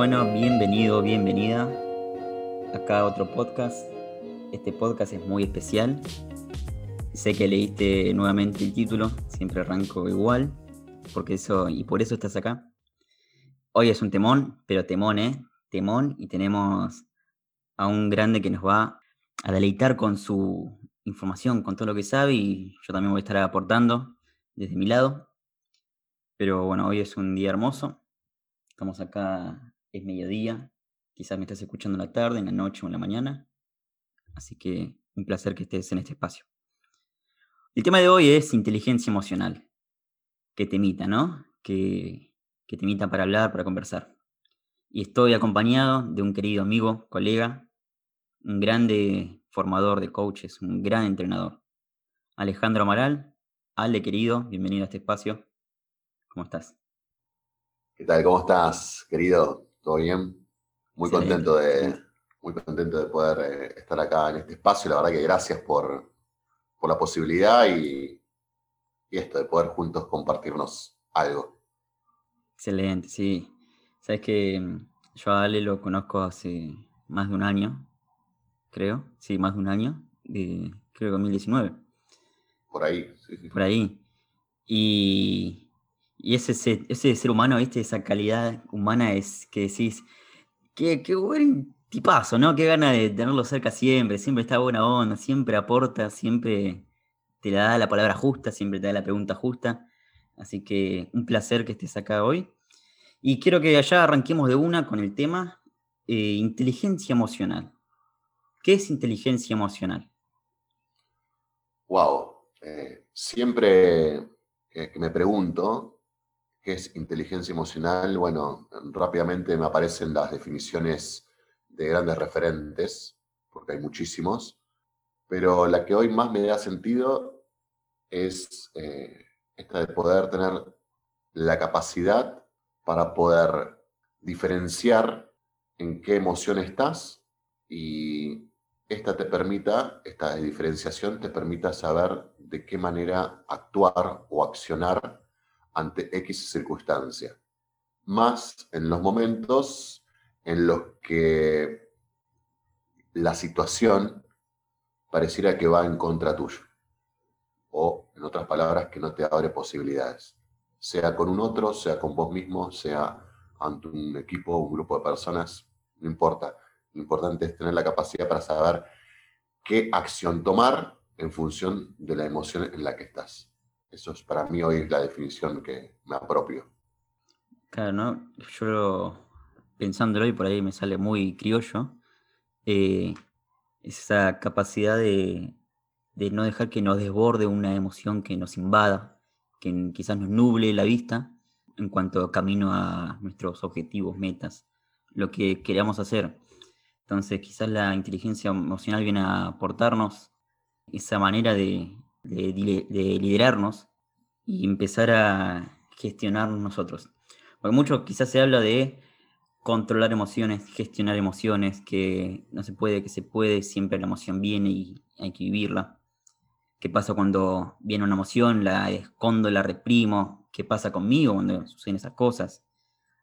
bueno, bienvenido, bienvenida. Acá otro podcast. Este podcast es muy especial. Sé que leíste nuevamente el título, siempre arranco igual, porque eso y por eso estás acá. Hoy es un temón, pero temón, ¿eh? Temón y tenemos a un grande que nos va a deleitar con su información, con todo lo que sabe y yo también voy a estar aportando desde mi lado. Pero bueno, hoy es un día hermoso. Estamos acá, es mediodía. Quizás me estás escuchando en la tarde, en la noche o en la mañana. Así que un placer que estés en este espacio. El tema de hoy es inteligencia emocional. Que te imita, ¿no? Que, te imita para hablar, para conversar. Y estoy acompañado de un querido amigo, colega, un grande formador de coaches, un gran entrenador. Alejandro Amaral. Ale, querido, bienvenido a este espacio. ¿Cómo estás? ¿Qué tal? ¿Cómo estás, querido? ¿Todo bien? Muy contento de, muy contento de poder eh, estar acá en este espacio. La verdad que gracias por, la posibilidad y, esto, de poder juntos compartirnos algo. Excelente, sí. Sabes que mm, yo a Ale lo conozco hace más de un año, creo. Sí, más de un año, de, creo que 2019. Por ahí, sí, sí. Por ahí. Y, y ese, ese ser humano, ¿viste? esa calidad humana es que decís, qué, qué buen tipazo, ¿no? Qué gana de tenerlo cerca siempre, siempre está buena onda, siempre aporta, siempre te da la palabra justa, siempre te da la pregunta justa. Así que un placer que estés acá hoy. Y quiero que allá arranquemos de una con el tema eh, inteligencia emocional. ¿Qué es inteligencia emocional? Wow. Eh, siempre eh, que me pregunto, ¿Qué es inteligencia emocional? Bueno, rápidamente me aparecen las definiciones de grandes referentes, porque hay muchísimos, pero la que hoy más me da sentido es eh, esta de poder tener la capacidad para poder diferenciar en qué emoción estás y esta te permita, esta diferenciación te permita saber de qué manera actuar o accionar ante X circunstancia, más en los momentos en los que la situación pareciera que va en contra tuyo, o en otras palabras, que no te abre posibilidades, sea con un otro, sea con vos mismo, sea ante un equipo, un grupo de personas, no importa. Lo importante es tener la capacidad para saber qué acción tomar en función de la emoción en la que estás. Eso es para mí hoy la definición que me apropio. Claro, ¿no? Yo pensándolo y por ahí me sale muy criollo, eh, esa capacidad de, no dejar que nos desborde una emoción que nos invada, que quizás nos nuble la vista en cuanto camino a nuestros objetivos, metas, lo que queramos hacer. Entonces quizás la inteligencia emocional viene a aportarnos esa manera de, de, liderarnos y empezar a gestionar nosotros. Porque mucho quizás se habla de controlar emociones, gestionar emociones, que no se puede, que se puede, siempre la emoción viene y hay que vivirla. ¿Qué pasa cuando viene una emoción, la escondo, la reprimo? ¿Qué pasa conmigo cuando suceden esas cosas?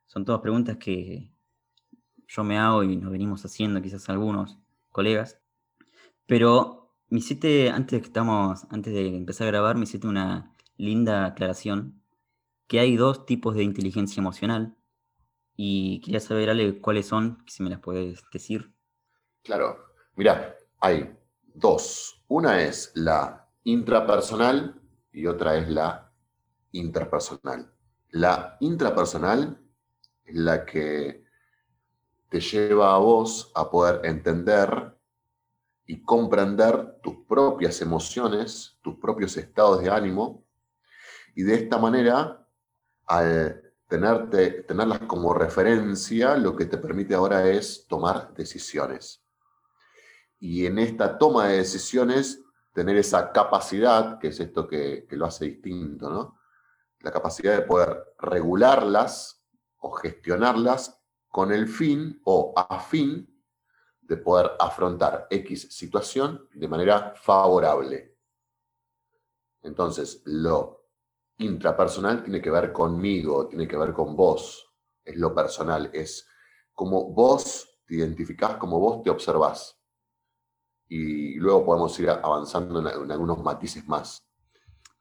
Son todas preguntas que yo me hago y nos venimos haciendo quizás algunos colegas. Pero me hiciste, antes, que estamos, antes de empezar a grabar, me hiciste una linda aclaración, que hay dos tipos de inteligencia emocional. Y quería saber, Ale, cuáles son, si me las puedes decir. Claro, mira, hay dos. Una es la intrapersonal y otra es la interpersonal. La intrapersonal es la que te lleva a vos a poder entender y comprender tus propias emociones, tus propios estados de ánimo, y de esta manera, al tenerte, tenerlas como referencia, lo que te permite ahora es tomar decisiones. Y en esta toma de decisiones, tener esa capacidad, que es esto que, que lo hace distinto, ¿no? La capacidad de poder regularlas o gestionarlas con el fin o a fin de poder afrontar X situación de manera favorable. Entonces, lo intrapersonal tiene que ver conmigo, tiene que ver con vos, es lo personal, es como vos te identificás, como vos te observás. Y luego podemos ir avanzando en, algunos matices más.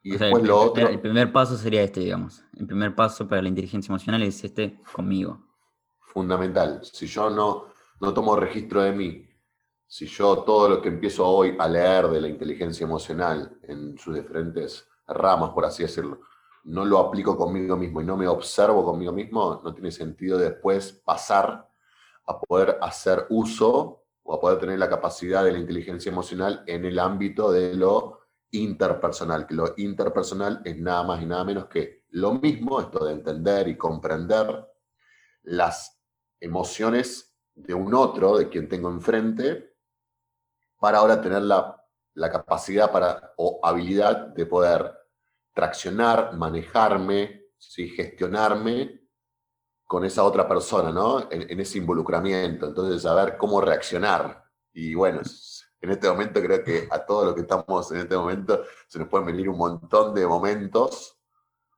Y después el, lo otro... El primer paso sería este, digamos. El primer paso para la inteligencia emocional es este conmigo. Fundamental. Si yo no, no tomo registro de mí, si yo todo lo que empiezo hoy a leer de la inteligencia emocional en sus diferentes ramas, por así decirlo, no lo aplico conmigo mismo y no me observo conmigo mismo, no tiene sentido después pasar a poder hacer uso o a poder tener la capacidad de la inteligencia emocional en el ámbito de lo interpersonal, que lo interpersonal es nada más y nada menos que lo mismo, esto de entender y comprender las emociones de un otro, de quien tengo enfrente, para ahora tener la, capacidad para, o habilidad de poder traccionar, manejarme, ¿sí? gestionarme con esa otra persona, ¿no? En, ese involucramiento. Entonces, saber cómo reaccionar. Y bueno, en este momento creo que a todos los que estamos en este momento se nos pueden venir un montón de momentos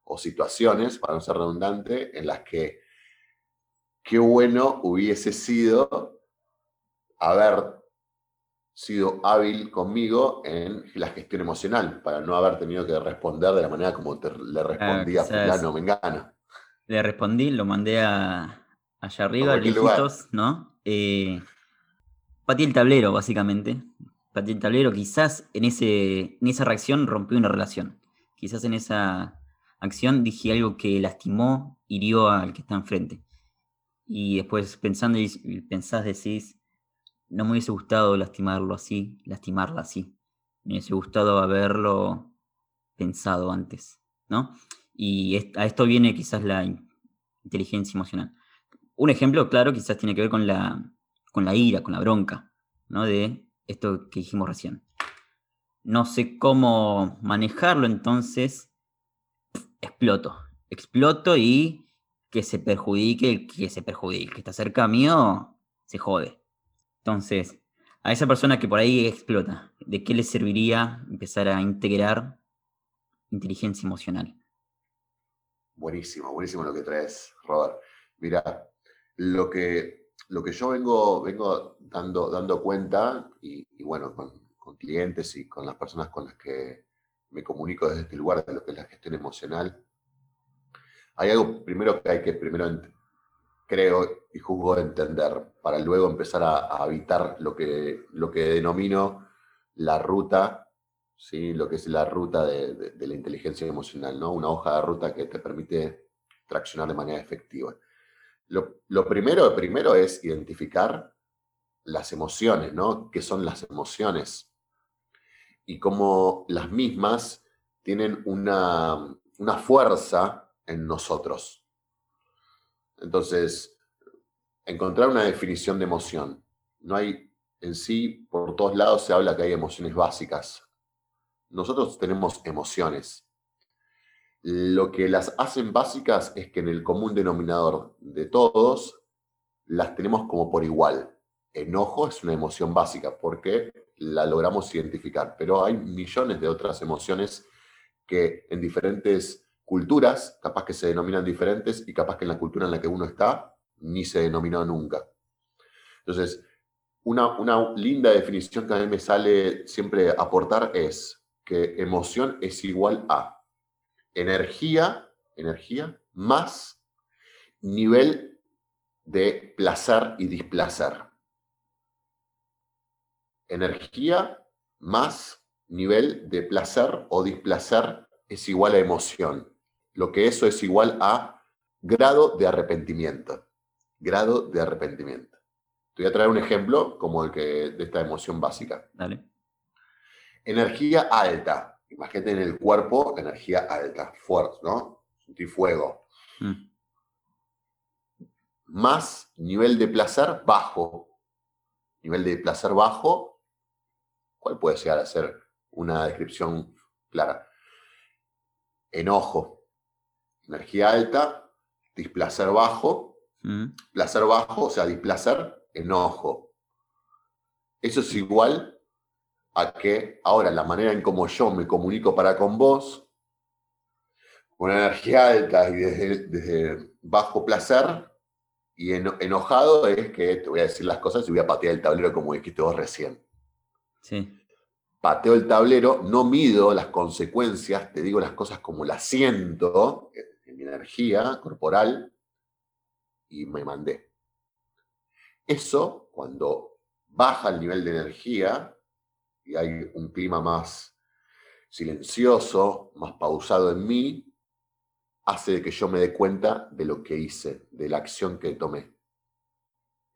o situaciones, para no ser redundante, en las que qué bueno hubiese sido haber sido hábil conmigo en la gestión emocional, para no haber tenido que responder de la manera como le respondí a fulano Mengano. Le respondí, lo mandé a, allá arriba, lejitos, ¿no? Eh, el tablero, básicamente. Patí el tablero, quizás en, ese, en esa reacción rompió una relación. Quizás en esa acción dije algo que lastimó, hirió al que está enfrente. Y después pensando y pensás, decís, no me hubiese gustado lastimarlo así, lastimarla así. Me hubiese gustado haberlo pensado antes, ¿no? Y a esto viene quizás la inteligencia emocional. Un ejemplo, claro, quizás tiene que ver con la, con la ira, con la bronca, ¿no? De esto que dijimos recién. No sé cómo manejarlo, entonces exploto. Exploto y que se perjudique que se perjudique. Que está cerca mío se jode. Entonces, a esa persona que por ahí explota, ¿de qué le serviría empezar a integrar inteligencia emocional? Buenísimo, buenísimo lo que traes, Robert. Mira, lo que, lo que yo vengo, vengo dando, dando cuenta, y, bueno, con, clientes y con las personas con las que me comunico desde este lugar de lo que es la gestión emocional, hay algo primero que hay que primero creo y juzgo entender, para luego empezar a, habitar lo que, lo que denomino la ruta, ¿sí? lo que es la ruta de, la inteligencia emocional, ¿no? una hoja de ruta que te permite traccionar de manera efectiva. Lo, lo primero, primero es identificar las emociones, ¿no? ¿Qué son las emociones? Y cómo las mismas tienen una, una fuerza en nosotros. Entonces, encontrar una definición de emoción. No hay, en sí, por todos lados se habla que hay emociones básicas. Nosotros tenemos emociones. Lo que las hacen básicas es que en el común denominador de todos las tenemos como por igual. Enojo es una emoción básica porque la logramos identificar, pero hay millones de otras emociones que en diferentes culturas, capaz que se denominan diferentes y capaz que en la cultura en la que uno está, ni se denominó nunca. Entonces, una, una linda definición que a mí me sale siempre aportar es que emoción es igual a energía, energía más nivel de placer y displacer. Energía más nivel de placer o displacer es igual a emoción lo que eso es igual a grado de arrepentimiento. Grado de arrepentimiento. Te voy a traer un ejemplo como el que de esta emoción básica. Dale. Energía alta. Imagínate en el cuerpo, energía alta, fuerte, ¿no? Sentir fuego. Mm. Más nivel de placer bajo. Nivel de placer bajo. ¿Cuál puede llegar a ser una descripción clara? Enojo energía alta, displacer bajo, mm. placer bajo, o sea, displacer, enojo. Eso es igual a que ahora la manera en cómo yo me comunico para con vos, una energía alta y desde, bajo placer, Y enojado es que te voy a decir las cosas y voy a patear el tablero como dijiste vos recién. Sí. Pateo el tablero, no mido las consecuencias, te digo las cosas como las siento en mi energía corporal y me mandé. Eso, cuando baja el nivel de energía y hay un clima más silencioso, más pausado en mí, hace que yo me dé cuenta de lo que hice, de la acción que tomé.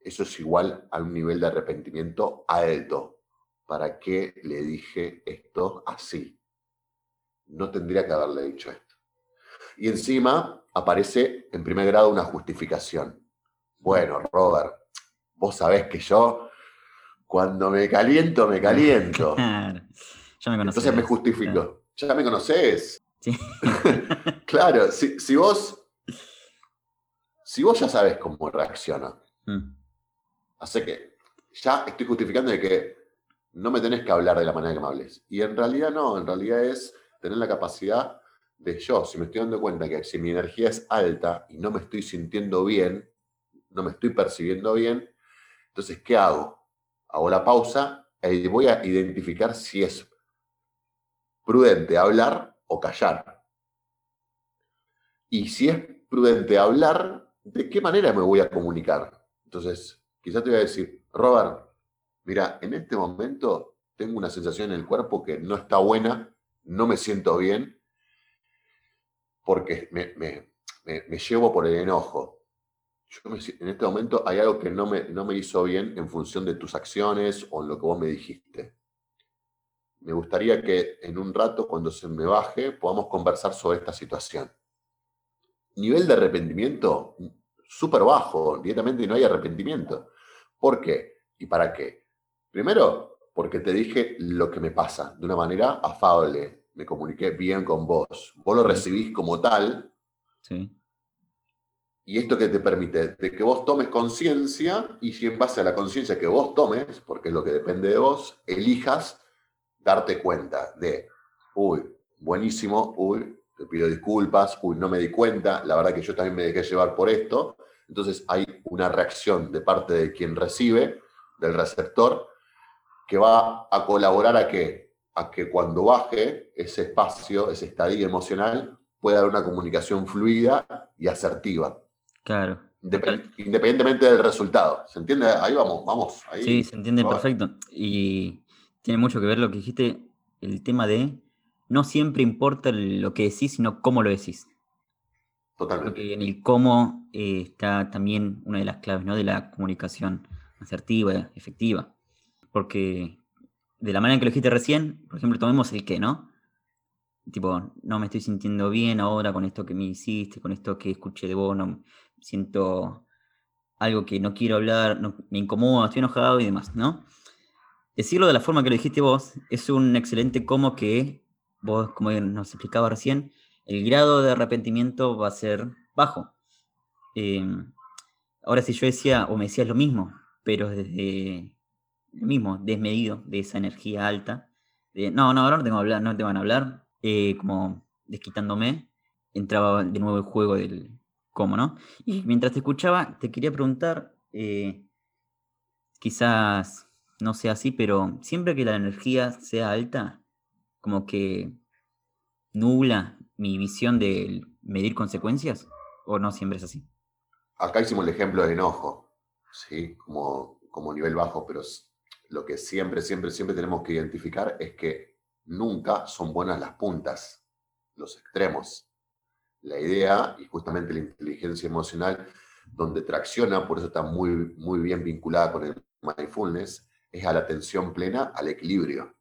Eso es igual a un nivel de arrepentimiento alto. ¿Para qué le dije esto así? No tendría que haberle dicho esto. Y encima aparece en primer grado una justificación. Bueno, Robert, vos sabés que yo, cuando me caliento, me caliento. Ya me Entonces me justifico. Ya me conoces. claro, si, vos. Si vos ya sabes cómo reacciona, mm. hace que ya estoy justificando de que no me tenés que hablar de la manera que me hables. Y en realidad no, en realidad es tener la capacidad de yo, si me estoy dando cuenta que si mi energía es alta y no me estoy sintiendo bien, no me estoy percibiendo bien, entonces, ¿qué hago? Hago la pausa y voy a identificar si es prudente hablar o callar. Y si es prudente hablar, ¿de qué manera me voy a comunicar? Entonces, quizás te voy a decir, Robert, mira, en este momento tengo una sensación en el cuerpo que no está buena, no me siento bien, porque me, llevo por el enojo. en este momento hay algo que no me, no me hizo bien en función de tus acciones o en lo que vos me dijiste me gustaría que en un rato, cuando se me baje, podamos conversar sobre esta situación. Nivel de arrepentimiento súper bajo, directamente no hay arrepentimiento. ¿Por qué? ¿Y para qué? Primero, porque te dije lo que me pasa de una manera afable, me comuniqué bien con vos, vos lo recibís como tal. Sí. Y esto que te permite de que vos tomes conciencia y si en base a la conciencia que vos tomes, porque es lo que depende de vos, elijas darte cuenta de, uy, buenísimo, uy, te pido disculpas, uy, no me di cuenta, la verdad que yo también me dejé llevar por esto. Entonces hay una reacción de parte de quien recibe, del receptor, que va a colaborar a que, a que cuando baje ese espacio, ese estadio emocional, pueda haber una comunicación fluida y asertiva. Claro. Independientemente del resultado. ¿Se entiende? Ahí vamos, vamos. Ahí, sí, se entiende perfecto. Y tiene mucho que ver lo que dijiste, el tema de no siempre importa lo que decís, sino cómo lo decís. Totalmente. Porque en el cómo eh, está también una de las claves ¿no? de la comunicación asertiva, efectiva. Porque de la manera en que lo dijiste recién, por ejemplo, tomemos el qué, ¿no? Tipo, no me estoy sintiendo bien ahora con esto que me hiciste, con esto que escuché de vos, no siento algo que no quiero hablar, me incomoda, estoy enojado y demás, ¿no? decirlo de la forma que lo dijiste vos, es un excelente como que vos, como nos explicaba recién, el grado de arrepentimiento va a ser bajo. Em, ahora si yo decía, o me decías lo mismo, pero desde mismo, desmedido de esa energía alta, no, no, ahora no te van a hablar, eh, como desquitándome, entraba de nuevo el juego del cómo, ¿no? Y mientras te escuchaba, te quería preguntar, eh, quizás no sea así, pero siempre que la energía sea alta, como que nubla mi visión de medir consecuencias, o no siempre es así. Acá hicimos el ejemplo de enojo, ¿sí? Como, como nivel bajo, pero lo que siempre, siempre, siempre tenemos que identificar es que nunca son buenas las puntas, los extremos. La idea, y justamente la inteligencia emocional, donde tracciona, por eso está muy, muy bien vinculada con el mindfulness, es a la atención plena, al equilibrio.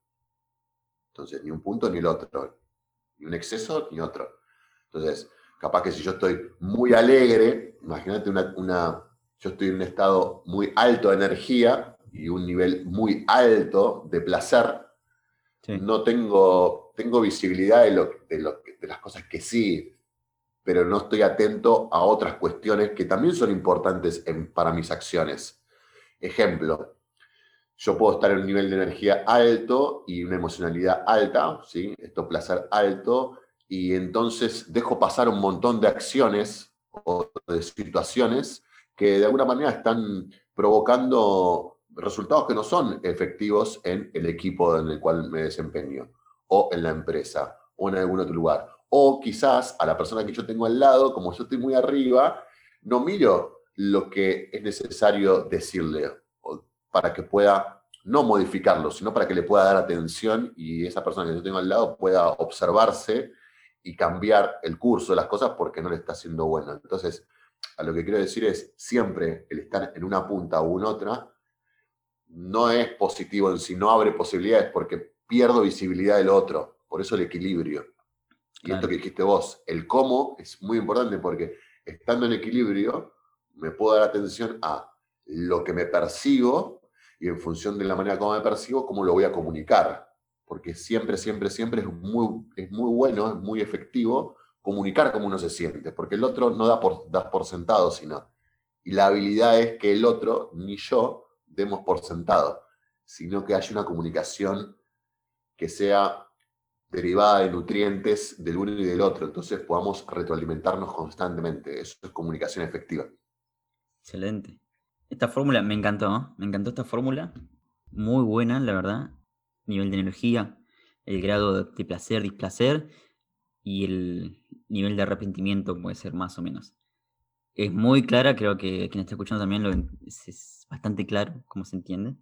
Entonces, ni un punto ni el otro, ni un exceso ni otro. Entonces, capaz que si yo estoy muy alegre, imagínate una, yo estoy en un estado muy alto de energía y un nivel muy alto de placer, no tengo, tengo visibilidad de, lo, de, las cosas que sí, pero no estoy atento a otras cuestiones que también son importantes para mis acciones. Ejemplo, yo puedo estar en un nivel de energía alto y una emocionalidad alta, ¿sí? esto placer alto, y entonces dejo pasar un montón de acciones o de situaciones que de alguna manera están provocando resultados que no son efectivos en el equipo en el cual me desempeño, o en la empresa, o en algún otro lugar. O quizás a la persona que yo tengo al lado, como yo estoy muy arriba, no miro lo que es necesario decirle para que pueda no modificarlo, sino para que le pueda dar atención y esa persona que yo tengo al lado pueda observarse y cambiar el curso de las cosas porque no le está haciendo bueno. Entonces, a lo que quiero decir es, siempre el estar en una punta o en otra no es positivo en sí, no abre posibilidades porque pierdo visibilidad del otro. Por eso el equilibrio. Y esto que dijiste vos, el cómo es muy importante porque estando en equilibrio me puedo dar atención a lo que me percibo y en función de la manera como me percibo, cómo lo voy a comunicar. Porque siempre, siempre, siempre es muy, es muy bueno, es muy efectivo comunicar cómo uno se siente, porque el otro no da por, da por sentado, sino. Y la habilidad es que el otro, ni yo, demos por sentado, sino que haya una comunicación que sea derivada de nutrientes del uno y del otro, entonces podamos retroalimentarnos constantemente. Eso es comunicación efectiva. Excelente. Esta fórmula me encantó, me encantó esta fórmula, muy buena, la verdad. Nivel de energía, el grado de placer, displacer y el nivel de arrepentimiento puede ser más o menos. Es muy clara, creo que quien está escuchando también lo, es bastante claro cómo se entiende.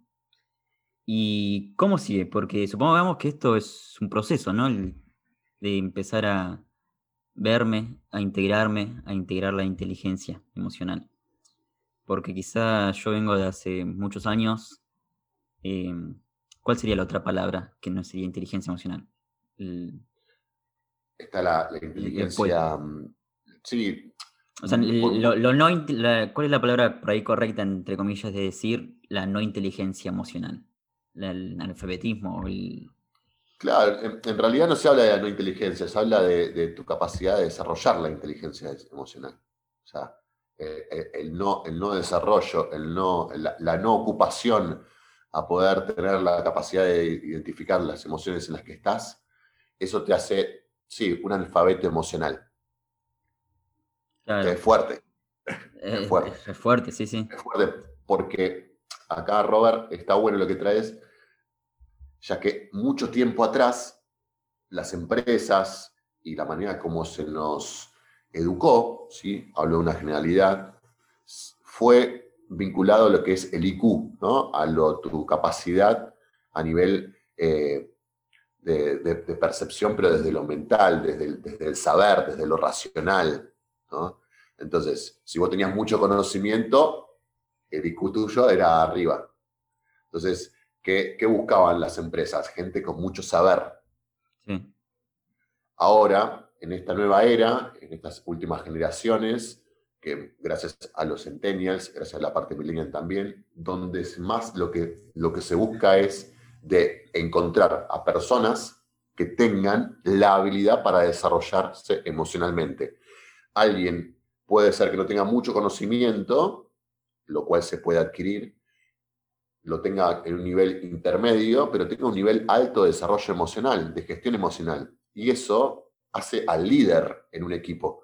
¿Y cómo sigue? Porque supongamos que esto es un proceso, ¿no? de empezar a verme, a integrarme, a integrar la inteligencia emocional. Porque quizá yo vengo de hace muchos años. Em, ¿Cuál sería la otra palabra que no sería inteligencia emocional? Está la, inteligencia. Mm, sí. O sea, lo, no, ¿cuál es la palabra por ahí correcta, entre comillas, de decir la no inteligencia emocional? el analfabetismo. El... Claro, en, realidad no se habla de la no inteligencia, se habla de, tu capacidad de desarrollar la inteligencia emocional. O sea, eh, eh, el, no, el no desarrollo, el no, la, no ocupación a poder tener la capacidad de identificar las emociones en las que estás, eso te hace, sí, un alfabeto emocional. Es fuerte. Es, fuerte. Es fuerte, sí, sí. Es fuerte porque acá, Robert, está bueno lo que traes, ya que mucho tiempo atrás las empresas y la manera como se nos educó, ¿sí? hablo de una generalidad, fue vinculado a lo que es el IQ, ¿no? a lo, tu capacidad a nivel eh, de, percepción, pero desde lo mental, desde el, desde el saber, desde lo racional. ¿no? Entonces, si vos tenías mucho conocimiento, el IQ tuyo era arriba. Entonces, ¿qué, buscaban las empresas? Gente con mucho saber. Ahora, en esta nueva era, en estas últimas generaciones, que gracias a los centennials, gracias a la parte millennial también, donde es más lo que, lo que se busca es de encontrar a personas que tengan la habilidad para desarrollarse emocionalmente. Alguien puede ser que no tenga mucho conocimiento, lo cual se puede adquirir, lo tenga en un nivel intermedio, pero tenga un nivel alto de desarrollo emocional, de gestión emocional. Y eso hace al líder en un equipo,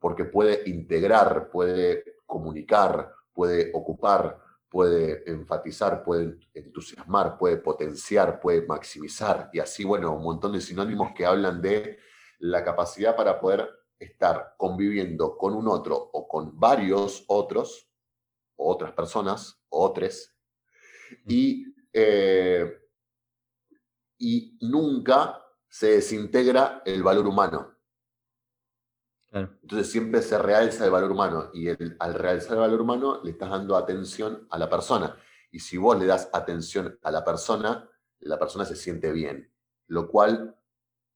porque puede integrar, puede comunicar, puede ocupar, puede enfatizar, puede entusiasmar, puede potenciar, puede maximizar, y así, bueno, un montón de sinónimos que hablan de la capacidad para poder estar conviviendo con un otro o con varios otros o otras personas, o otros, y, eh, y nunca se desintegra el valor humano. Entonces siempre se realza el valor humano y al realzar el valor humano le estás dando atención a la persona. Y si vos le das atención a la persona, la persona se siente bien, lo cual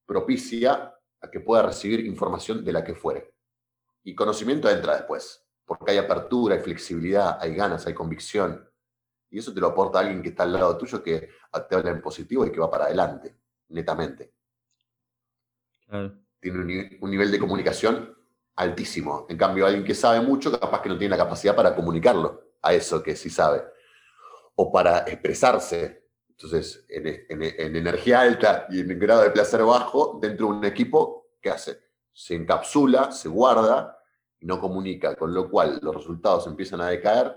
propicia a que pueda recibir información de la que fuere. Y conocimiento entra después porque hay apertura, hay flexibilidad, hay ganas, hay convicción. Y eso te lo aporta alguien que está al lado tuyo, que te habla en positivo y que va para adelante, netamente. Tiene un, nivel de comunicación altísimo. En cambio, alguien que sabe mucho, capaz que no tiene la capacidad para comunicarlo a eso que sí sabe. O para expresarse. Entonces, en, en energía alta y en grado de placer bajo, dentro de un equipo, ¿qué hace? Se encapsula, se guarda y no comunica, con lo cual los resultados empiezan a decaer,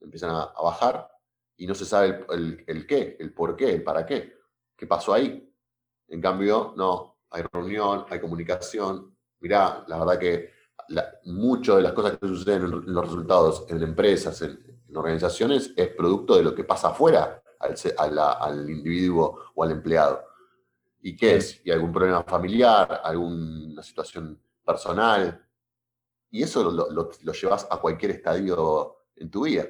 empiezan a, bajar y no se sabe el, qué, el por qué, el para qué, qué pasó ahí. En cambio, no, hay reunión, hay comunicación. Mirá, la verdad que muchas de las cosas que suceden en, los resultados en empresas, en, organizaciones, es producto de lo que pasa afuera al, al individuo o al empleado. ¿Y qué es? ¿Y algún problema familiar? ¿Alguna situación personal? Y eso lo, lo, llevas a cualquier estadio en tu vida,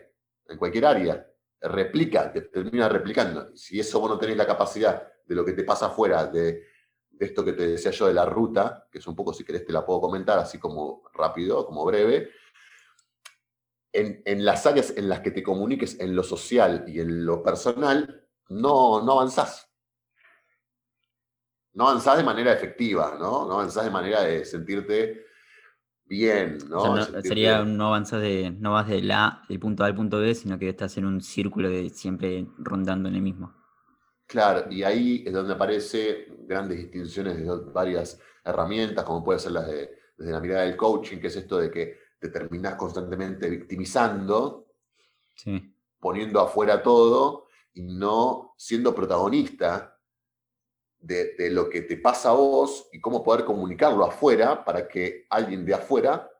en cualquier área. Replica, te termina replicando. Si eso vos no tenés la capacidad de lo que te pasa afuera, de, esto que te decía yo de la ruta, que es un poco, si querés, te la puedo comentar así como rápido, como breve. En, en, las áreas en las que te comuniques en lo social y en lo personal, no, no avanzás no avanzás de manera efectiva, ¿no? No avanzás de manera de sentirte bien, ¿no? Sería no avanzas de, no vas de la, del punto A al punto B, sino que estás en un círculo de siempre rondando en el mismo. Claro, y ahí es donde aparecen grandes distinciones de varias herramientas, como puede ser las de, desde la mirada del coaching, que es esto de que te terminás constantemente victimizando, poniendo afuera todo y no siendo protagonista de, lo que te pasa a vos y cómo poder comunicarlo afuera para que alguien de afuera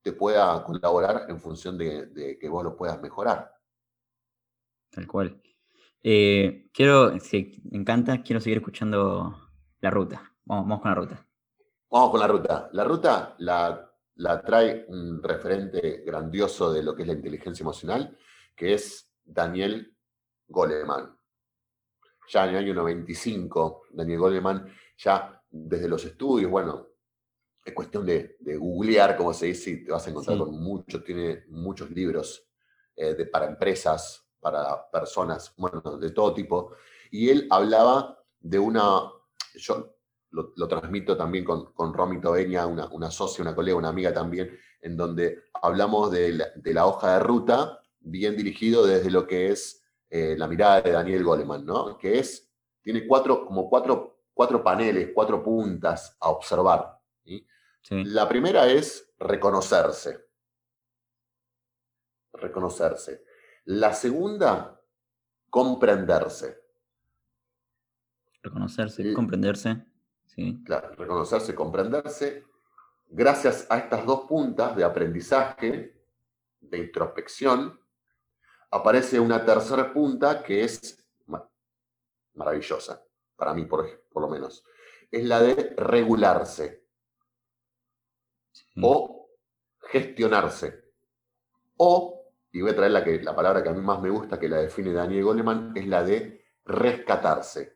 te pueda colaborar en función de, que vos lo puedas mejorar. Tal cual. Eh, quiero, si me encanta, quiero seguir escuchando la ruta. Vamos, con la ruta. Vamos con la ruta. La ruta la, la trae un referente grandioso de lo que es la inteligencia emocional, que es Daniel Goleman ya en el año 95, Daniel Goleman, ya desde los estudios, bueno, es cuestión de, googlear, como se dice, y te vas a encontrar con mucho, tiene muchos libros eh, de, para empresas, para personas, bueno, de todo tipo. Y él hablaba de una, yo lo, transmito también con, con Romy Tobeña, una, una, socia, una colega, una amiga también, en donde hablamos de la, de la hoja de ruta, bien dirigido desde lo que es eh, la mirada de Daniel Goleman, ¿no? Que es, tiene cuatro, como cuatro, cuatro paneles, cuatro puntas a observar. La primera es reconocerse. Reconocerse. La segunda, comprenderse. Reconocerse, comprenderse. Sí. Claro, reconocerse, comprenderse. Gracias a estas dos puntas de aprendizaje, de introspección, aparece una tercera punta que es maravillosa, para mí por, lo menos. Es la de regularse o gestionarse. O, y voy a traer la, que, la palabra que a mí más me gusta, que la define Daniel Goleman, es la de rescatarse.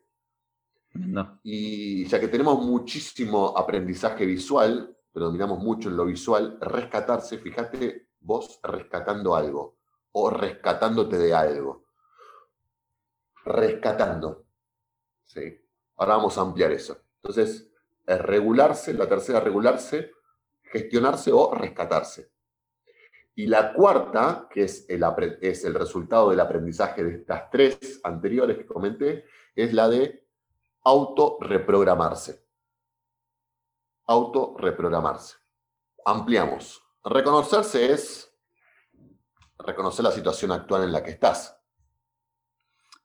Y ya que tenemos muchísimo aprendizaje visual, predominamos mucho en lo visual, rescatarse, fíjate vos rescatando algo o rescatándote de algo. Rescatando. ¿Sí? Ahora vamos a ampliar eso. Entonces, es regularse, la tercera regularse, gestionarse o rescatarse. Y la cuarta, que es el, es el resultado del aprendizaje de estas tres anteriores que comenté, es la de auto-reprogramarse. Auto-reprogramarse. Ampliamos. Reconocerse es reconocer la situación actual en la que estás.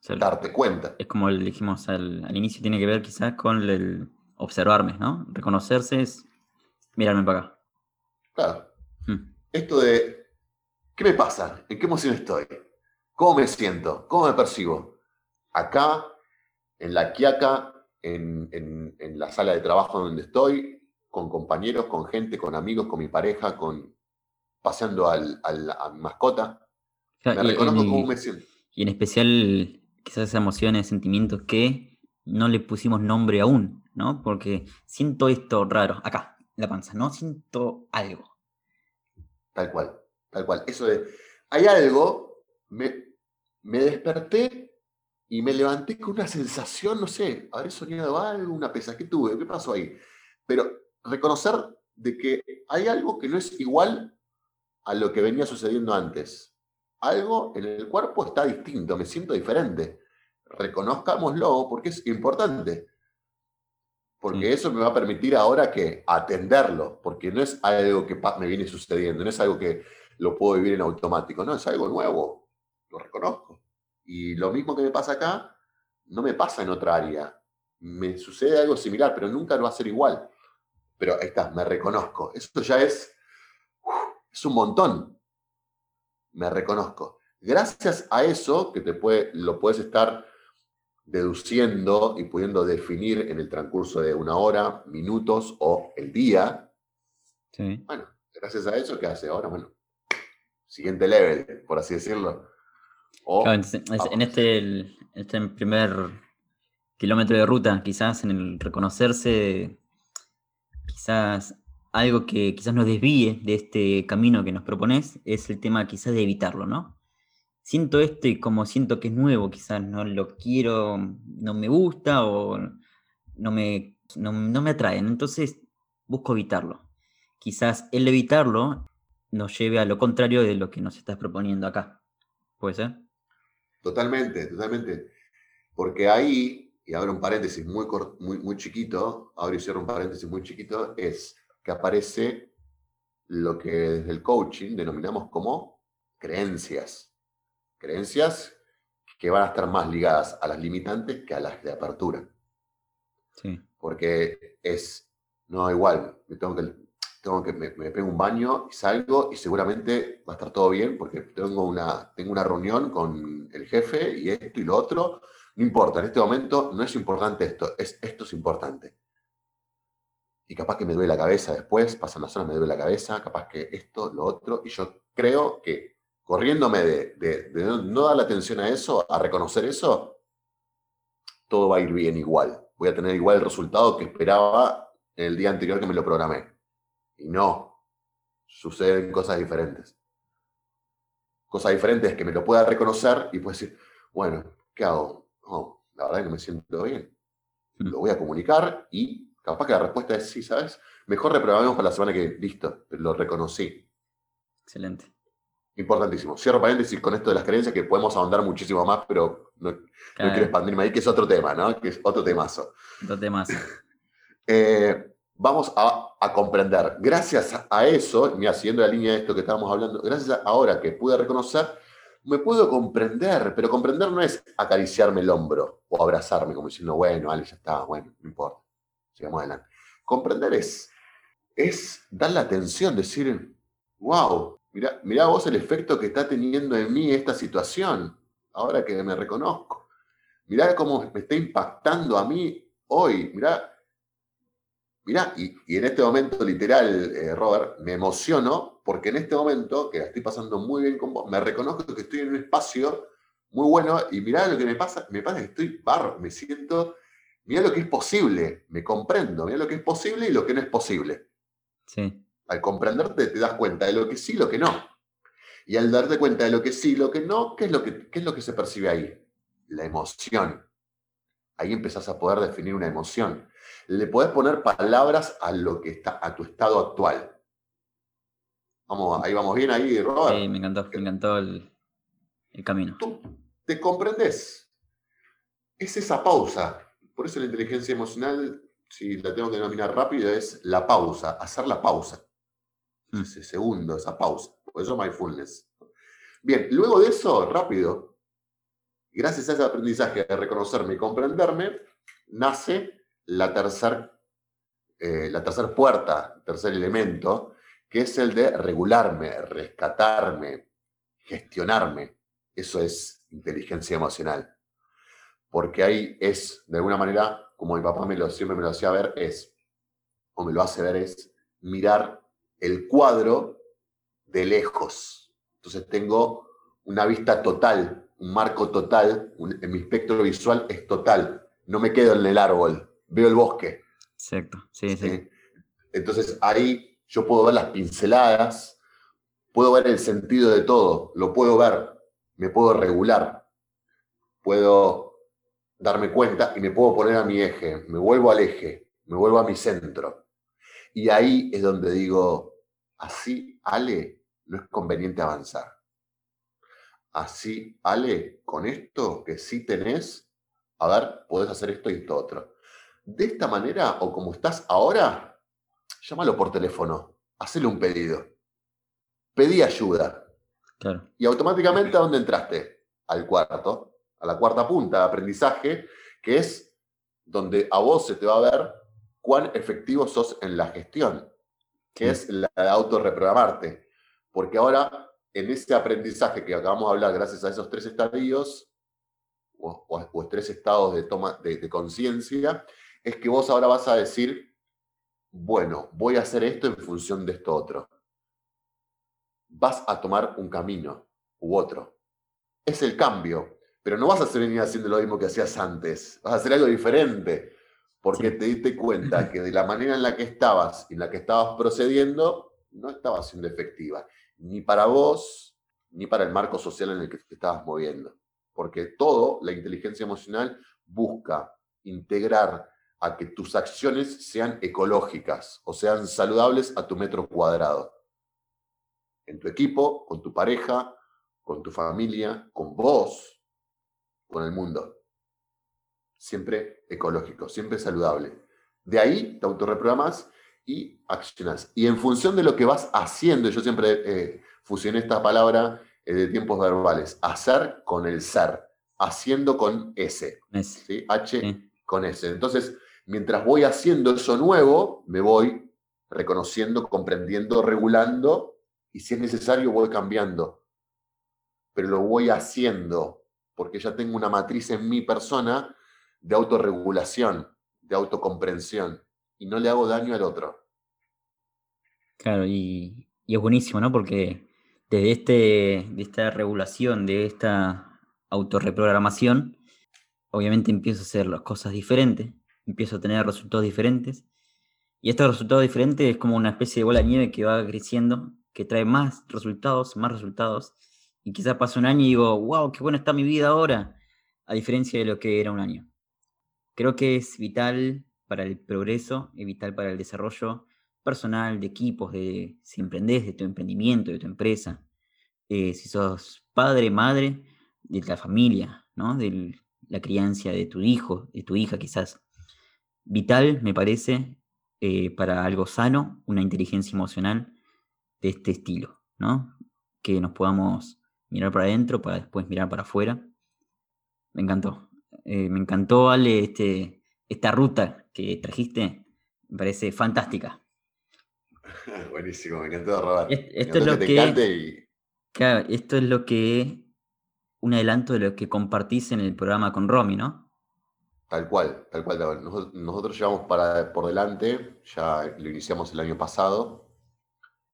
darte cuenta. Es como dijimos al, inicio, tiene que ver quizás con el observarme, ¿no? Reconocerse es mirarme para acá. Claro. Hmm. Esto de, ¿qué me pasa? ¿En qué emoción estoy? ¿Cómo me siento? ¿Cómo me percibo? Acá, en la quiaca, en, en la sala de trabajo donde estoy, con compañeros, con gente, con amigos, con mi pareja, con, paseando al, a mi mascota. me reconozco cómo me siento. Y en especial, quizás esas emociones, sentimientos que no le pusimos nombre aún, ¿no? Porque siento esto raro, acá, en la panza, ¿no? Siento algo. Tal cual, tal cual. Eso de, hay algo, me, me desperté y me levanté con una sensación, no sé, habré soñado algo, una pesa que tuve, ¿qué pasó ahí? Pero reconocer de que hay algo que no es igual a lo que venía sucediendo antes. Algo en el cuerpo está distinto, me siento diferente. Reconozcámoslo porque es importante. Porque eso me va a permitir ahora que atenderlo, porque no es algo que me viene sucediendo, no es algo que lo puedo vivir en automático, no, es algo nuevo, lo reconozco. Y lo mismo que me pasa acá, no me pasa en otra área. Me sucede algo similar, pero nunca lo va a ser igual. Pero ahí está, me reconozco. Eso ya es, es un montón. Me reconozco. Gracias a eso, que te puede, lo puedes estar deduciendo y pudiendo definir en el transcurso de una hora, minutos o el día. Bueno, gracias a eso, ¿qué hace ahora? Bueno, siguiente level, por así decirlo. En este, este primer kilómetro de ruta, quizás en el reconocerse, quizás algo que quizás nos desvíe de este camino que nos propones es el tema quizás de evitarlo, ¿no? siento esto y como siento que es nuevo, quizás no lo quiero, no me gusta o no me, no, me atraen, entonces busco evitarlo. Quizás el evitarlo nos lleve a lo contrario de lo que nos estás proponiendo acá. ¿Puede ser? Totalmente, totalmente. Porque ahí, y abro un paréntesis muy, muy, muy chiquito, abro y cierro un paréntesis muy chiquito, es que aparece lo que desde el coaching denominamos como creencias creencias que van a estar más ligadas a las limitantes que a las de apertura. Sí. Porque es, no, igual, me tengo que, tengo que me, pego un baño y salgo y seguramente va a estar todo bien porque tengo una, tengo una reunión con el jefe y esto y lo otro. No importa, en este momento no es importante esto, es, esto es importante. Y capaz que me duele la cabeza después, pasan las horas, me duele la cabeza, capaz que esto, lo otro, y yo creo que corriéndome de, no dar la atención a eso, a reconocer eso, todo va a ir bien igual. Voy a tener igual el resultado que esperaba el día anterior que me lo programé. Y no, suceden cosas diferentes. Cosas diferentes que me lo pueda reconocer y puedo decir, bueno, ¿qué hago? la verdad es que me siento bien. Mm. Lo voy a comunicar y capaz que la respuesta es sí, ¿sabes? Mejor reprogramemos para la semana que, listo, lo reconocí. Excelente. Importantísimo. Cierro paréntesis con esto de las creencias, que podemos ahondar muchísimo más, pero no, quiero expandirme ahí, que es otro tema, ¿no? Que es otro temazo. Otro temazo. Eh, vamos a, comprender. Gracias a eso, mira, siguiendo la línea de esto que estábamos hablando, gracias a ahora que pude reconocer, me puedo comprender, pero comprender no es acariciarme el hombro o abrazarme como diciendo, bueno, Ale, ya está, bueno, no importa, sigamos adelante. Comprender es, es dar la atención, decir, wow, Mirá, vos el efecto que está teniendo en mí esta situación, ahora que me reconozco. Mirá cómo me está impactando a mí hoy. Mirá, mirá y, en este momento literal, eh, Robert, me emociono porque en este momento, que estoy pasando muy bien con vos, me reconozco que estoy en un espacio muy bueno y mirá lo que me pasa, me pasa que estoy barro, me siento, mirá lo que es posible, me comprendo, mirá lo que es posible y lo que no es posible. Sí. Al comprenderte te das cuenta de lo que sí y lo que no. Y al darte cuenta de lo que sí y lo que no, ¿qué es lo que, es lo que se percibe ahí? La emoción. Ahí empezás a poder definir una emoción. Le podés poner palabras a lo que está, a tu estado actual. Vamos, ahí vamos bien ahí, Robert. Sí, me encantó, me encantó el, el camino. Tú te comprendes. Es esa pausa. Por eso la inteligencia emocional, si la tengo que denominar rápido, es la pausa, hacer la pausa. Mm. ese segundo, esa pausa. Por eso mindfulness. Bien, luego de eso, rápido, gracias a ese aprendizaje de reconocerme y comprenderme, nace la tercera eh, tercer puerta, tercer elemento, que es el de regularme, rescatarme, gestionarme. Eso es inteligencia emocional. Porque ahí es, de alguna manera, como mi papá me lo, siempre me lo hacía ver, es, o me lo hace ver, es mirar el cuadro de lejos. Entonces tengo una vista total, un marco total, en mi espectro visual es total. No me quedo en el árbol, veo el bosque. Exacto, sí, sí. Entonces ahí yo puedo ver las pinceladas, puedo ver el sentido de todo, lo puedo ver, me puedo regular, puedo darme cuenta y me puedo poner a mi eje, me vuelvo al eje, me vuelvo a mi centro. Y ahí es donde digo, así, Ale, no es conveniente avanzar. Así, Ale, con esto que sí tenés, a ver, podés hacer esto y esto otro. De esta manera o como estás ahora, llámalo por teléfono, hacele un pedido. Pedí ayuda. Y automáticamente, ¿a dónde entraste? Al cuarto, a la cuarta punta de aprendizaje, que es donde a vos se te va a ver cuán efectivo sos en la gestión, que es la de autorreprogramarte. Porque ahora, en ese aprendizaje que acabamos de hablar, gracias a esos tres estadios, o, tres estados de toma de conciencia, es que vos ahora vas a decir, bueno, voy a hacer esto en función de esto otro. Vas a tomar un camino u otro. Es el cambio, pero no vas a venir haciendo lo mismo que hacías antes, vas a hacer algo diferente, porque te diste cuenta que de la manera en la que estabas y en la que estabas procediendo, no estaba siendo efectiva, ni para vos, ni para el marco social en el que te estabas moviendo. Porque todo, la inteligencia emocional, busca integrar a que tus acciones sean ecológicas o sean saludables a tu metro cuadrado. En tu equipo, con tu pareja, con tu familia, con vos, con el mundo. Siempre ecológico, siempre saludable. De ahí te autorreprogramas y accionas. Y en función de lo que vas haciendo, yo siempre eh, fusioné esta palabra eh, de tiempos verbales, hacer con el ser, haciendo con S, H con S. Entonces, mientras voy haciendo eso nuevo, me voy reconociendo, comprendiendo, regulando y si es necesario voy cambiando. Pero lo voy haciendo porque ya tengo una matriz en mi persona de autorregulación, de autocomprensión y no le hago daño al otro. Claro, y, es buenísimo, ¿no? Porque desde este, de esta regulación, de esta autorreprogramación, obviamente empiezo a hacer las cosas diferentes, empiezo a tener resultados diferentes. Y estos resultados diferentes es como una especie de bola de nieve que va creciendo, que trae más resultados, más resultados. Y quizás pasa un año y digo, wow, qué buena está mi vida ahora, a diferencia de lo que era un año. Creo que es vital para el progreso, es vital para el desarrollo personal, de equipos, de si emprendés, de tu emprendimiento, de tu empresa, eh, si sos padre, madre, de la familia, ¿no? de la crianza de tu hijo, de tu hija quizás vital, me parece, eh, para algo sano, una inteligencia emocional de este estilo, ¿no? Que nos podamos mirar para adentro para después mirar para afuera. Me encantó. Eh, me encantó, Ale, este, esta ruta que trajiste. Me parece fantástica. Buenísimo, me encantó, Robert. esto es lo que, esto es lo que un adelanto de lo que compartís en el programa con Romy, ¿no? Tal cual, tal cual. Nosotros, llevamos para, por delante, ya lo iniciamos el año pasado,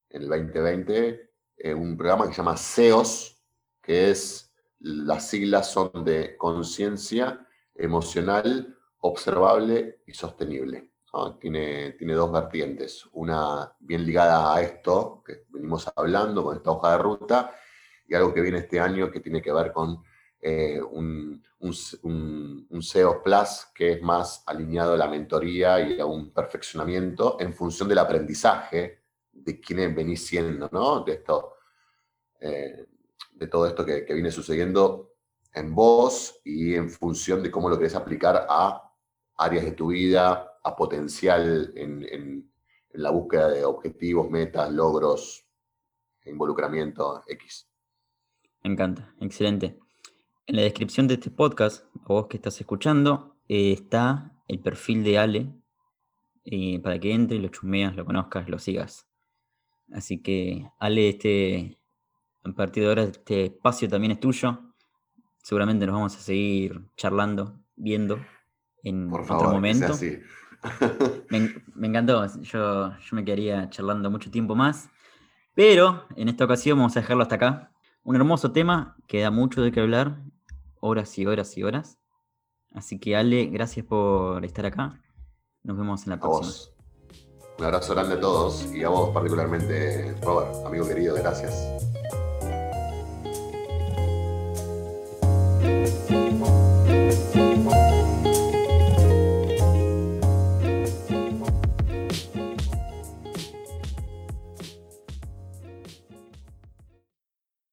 en el 2020, eh, un programa que se llama SEOS, que es, las siglas son de conciencia emocional, observable y sostenible. Tiene, tiene dos vertientes, una bien ligada a esto, que venimos hablando con esta hoja de ruta, y algo que viene este año que tiene que ver con eh, un, un, SEO Plus que es más alineado a la mentoría y a un perfeccionamiento en función del aprendizaje de quienes venís siendo, ¿no? De, esto, eh, de todo esto que, viene sucediendo en vos y en función de cómo lo querés aplicar a áreas de tu vida, a potencial en, en la búsqueda de objetivos, metas, logros, involucramiento X. Me encanta, excelente. En la descripción de este podcast, a vos que estás escuchando, eh, está el perfil de Ale eh, para que entre, lo chusmeas, lo conozcas, lo sigas. Así que, Ale, este, a partir de ahora este espacio también es tuyo. Seguramente nos vamos a seguir charlando, viendo en otro momento. me, encantó, yo, yo me quedaría charlando mucho tiempo más. Pero en esta ocasión vamos a dejarlo hasta acá. Un hermoso tema, queda mucho de qué hablar, horas y horas y horas. Así que Ale, gracias por estar acá. Nos vemos en la próxima. Un abrazo grande a todos y a vos particularmente, Robert, amigo querido, gracias.